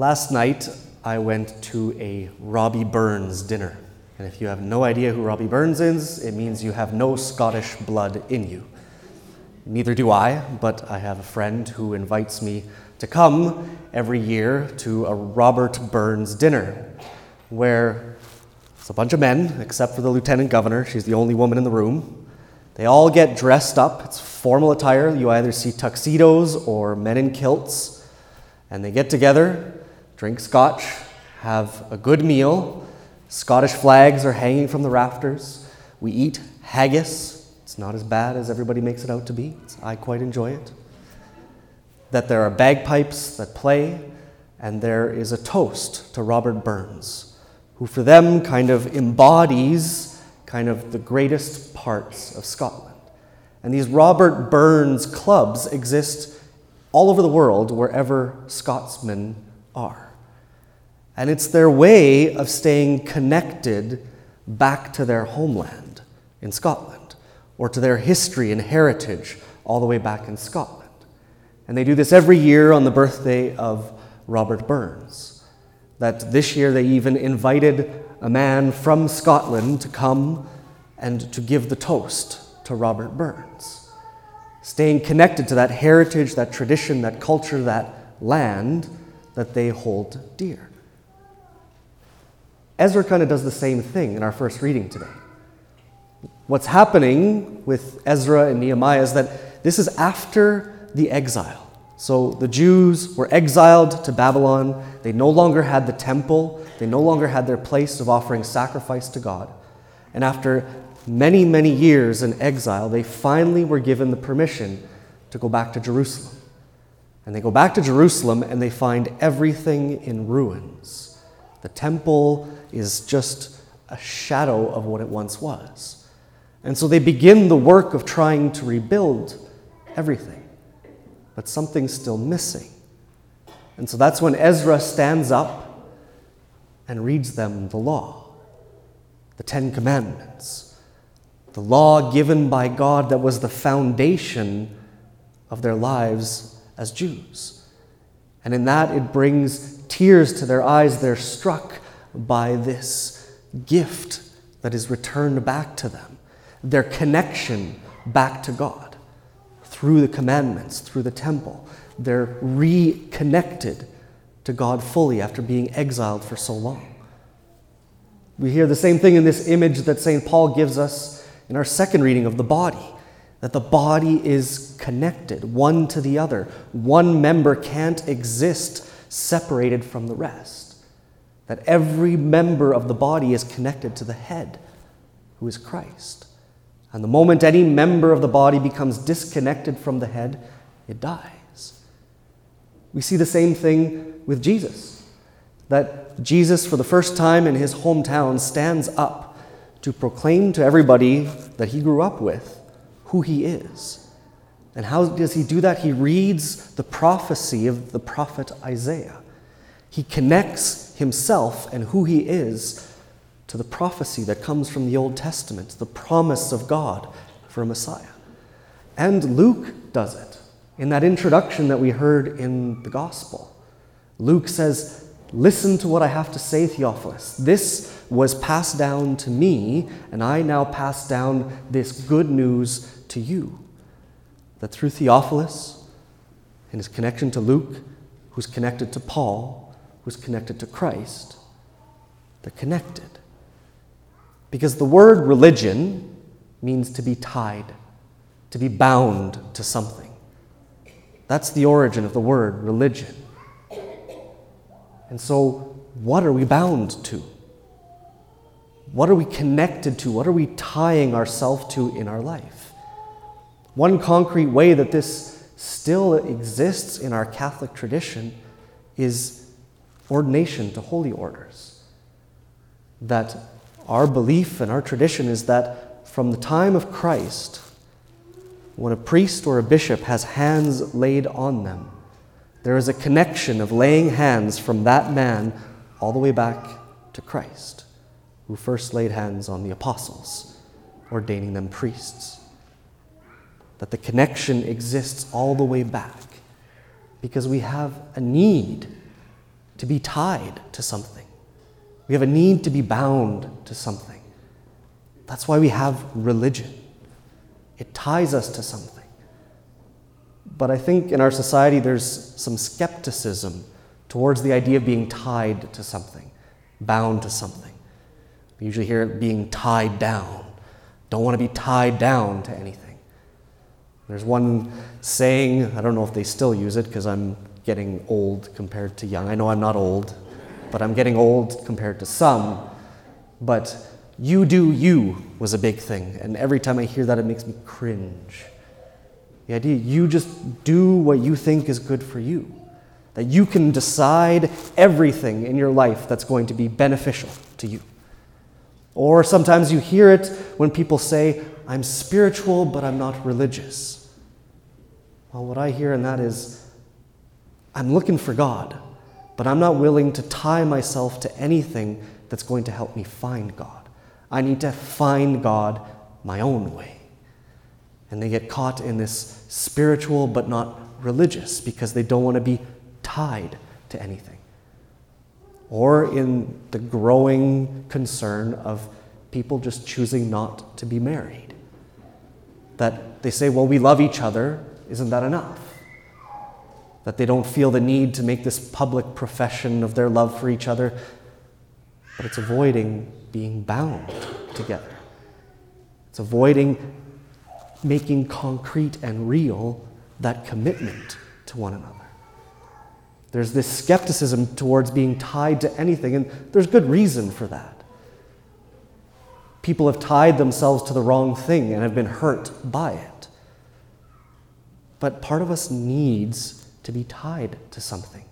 Last night, I went to a Robbie Burns dinner. And if you have no idea who Robbie Burns is, it means you have no Scottish blood in you. Neither do I, but I have a friend who invites me to come every year to a Robert Burns dinner, where it's a bunch of men, except for the lieutenant governor. She's the only woman in the room. They all get dressed up. It's formal attire. You either see tuxedos or men in kilts. And they get together, drink scotch, have a good meal. Scottish flags are hanging from the rafters. We eat haggis. It's not as bad as everybody makes it out to be. I quite enjoy it. That there are bagpipes that play, and there is a toast to Robert Burns, who for them kind of embodies kind of the greatest parts of Scotland. And these Robert Burns clubs exist all over the world, wherever Scotsmen are. And it's their way of staying connected back to their homeland in Scotland or to their history and heritage all the way back in Scotland. And they do this every year on the birthday of Robert Burns. That this year they even invited a man from Scotland to come and to give the toast to Robert Burns. Staying connected to that heritage, that tradition, that culture, that land that they hold dear. Ezra kind of does the same thing in our first reading today. What's happening with Ezra and Nehemiah is that this is after the exile. So the Jews were exiled to Babylon. They no longer had the temple, they no longer had their place of offering sacrifice to God. And after many, many years in exile, they finally were given the permission to go back to Jerusalem. And they go back to Jerusalem and they find everything in ruins. The temple is just a shadow of what it once was. And so they begin the work of trying to rebuild everything, but something's still missing. And so that's when Ezra stands up and reads them the law, the Ten Commandments, the law given by God that was the foundation of their lives as Jews. And in that, it brings tears to their eyes. They're struck by this gift that is returned back to them, their connection back to God through the commandments, through the temple. They're reconnected to God fully after being exiled for so long. We hear the same thing in this image that St. Paul gives us in our second reading of the body that the body is connected one to the other. One member can't exist separated from the rest that every member of the body is connected to the head, who is Christ. And the moment any member of the body becomes disconnected from the head, it dies. We see the same thing with Jesus. That Jesus, for the first time in his hometown, stands up to proclaim to everybody that he grew up with who he is. And how does he do that? He reads the prophecy of the prophet Isaiah. He connects himself and who he is to the prophecy that comes from the Old Testament, the promise of God for a Messiah. And Luke does it in that introduction that we heard in the Gospel. Luke says, Listen to what I have to say, Theophilus. This was passed down to me, and I now pass down this good news to you. That through Theophilus, and his connection to Luke, who's connected to Paul, who's connected to Christ, they're connected. Because the word religion means to be tied, to be bound to something. That's the origin of the word religion. And so, what are we bound to? What are we connected to? What are we tying ourselves to in our life? One concrete way that this still exists in our Catholic tradition is ordination to holy orders. That our belief and our tradition is that from the time of Christ, when a priest or a bishop has hands laid on them, there is a connection of laying hands from that man all the way back to Christ, who first laid hands on the apostles, ordaining them priests. That the connection exists all the way back because we have a need to be tied to something. We have a need to be bound to something. That's why we have religion. It ties us to something. But I think in our society there's some skepticism towards the idea of being tied to something, bound to something. We usually hear it being tied down. Don't want to be tied down to anything. There's one saying, I don't know if they still use it because I'm getting old compared to young. I know I'm not old, but I'm getting old compared to some. But you do you was a big thing. And every time I hear that, it makes me cringe. The idea you just do what you think is good for you. That you can decide everything in your life that's going to be beneficial to you. Or sometimes you hear it when people say, I'm spiritual, but I'm not religious. Well, what I hear in that is I'm looking for God, but I'm not willing to tie myself to anything that's going to help me find God. I need to find God my own way. And they get caught in this spiritual but not religious because they don't want to be tied to anything. Or in the growing concern of people just choosing not to be married. That they say, well, we love each other, isn't that enough? That they don't feel the need to make this public profession of their love for each other, but it's avoiding being bound together. It's avoiding making concrete and real that commitment to one another. There's this skepticism towards being tied to anything, and there's good reason for that. People have tied themselves to the wrong thing and have been hurt by it. But part of us needs to be tied to something.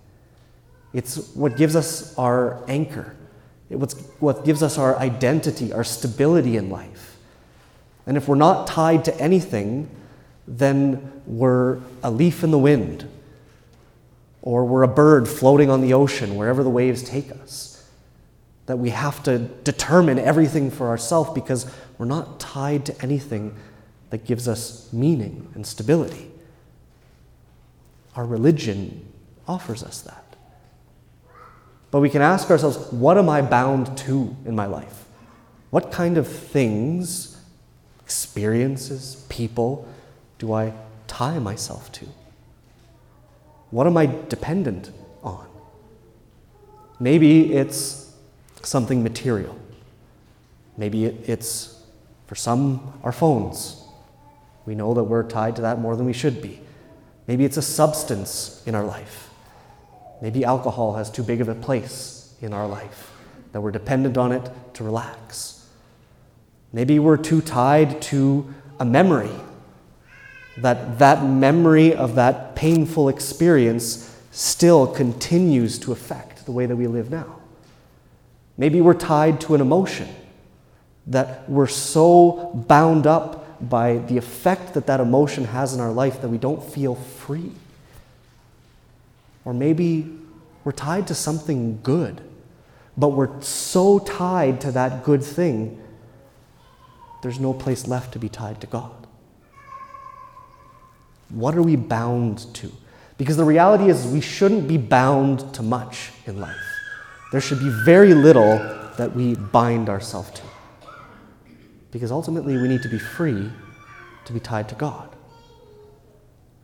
It's what gives us our anchor, it's what gives us our identity, our stability in life. And if we're not tied to anything, then we're a leaf in the wind, or we're a bird floating on the ocean wherever the waves take us. That we have to determine everything for ourselves because we're not tied to anything that gives us meaning and stability. Our religion offers us that. But we can ask ourselves what am I bound to in my life? What kind of things, experiences, people do I tie myself to? What am I dependent on? Maybe it's something material. Maybe it's, for some, our phones. We know that we're tied to that more than we should be. Maybe it's a substance in our life. Maybe alcohol has too big of a place in our life, that we're dependent on it to relax. Maybe we're too tied to a memory, that that memory of that painful experience still continues to affect the way that we live now. Maybe we're tied to an emotion, that we're so bound up by the effect that that emotion has in our life that we don't feel free. Or maybe we're tied to something good, but we're so tied to that good thing, there's no place left to be tied to God. What are we bound to? Because the reality is, we shouldn't be bound to much in life. There should be very little that we bind ourselves to. Because ultimately, we need to be free to be tied to God.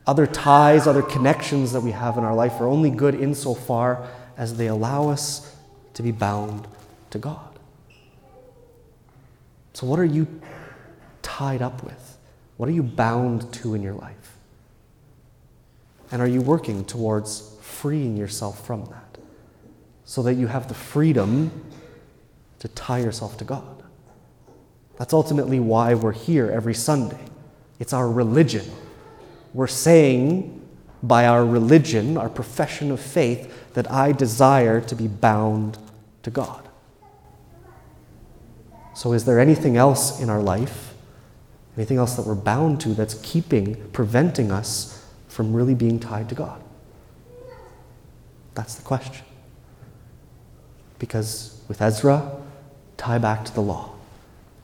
Other ties, other connections that we have in our life are only good insofar as they allow us to be bound to God. So, what are you tied up with? What are you bound to in your life? And are you working towards freeing yourself from that so that you have the freedom to tie yourself to God? That's ultimately why we're here every Sunday. It's our religion. We're saying by our religion, our profession of faith, that I desire to be bound to God. So, is there anything else in our life, anything else that we're bound to that's keeping, preventing us from really being tied to God? That's the question. Because with Ezra, tie back to the law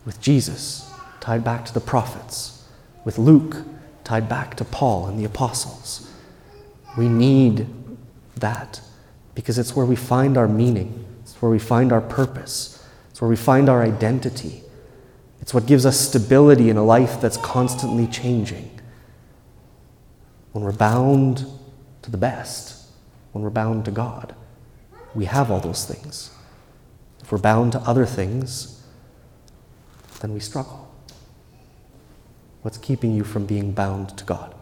with Jesus, tied back to the prophets, with Luke, tied back to Paul and the apostles. We need that because it's where we find our meaning, it's where we find our purpose, it's where we find our identity. It's what gives us stability in a life that's constantly changing. When we're bound to the best, when we're bound to God, we have all those things. If we're bound to other things, then we struggle. What's keeping you from being bound to God?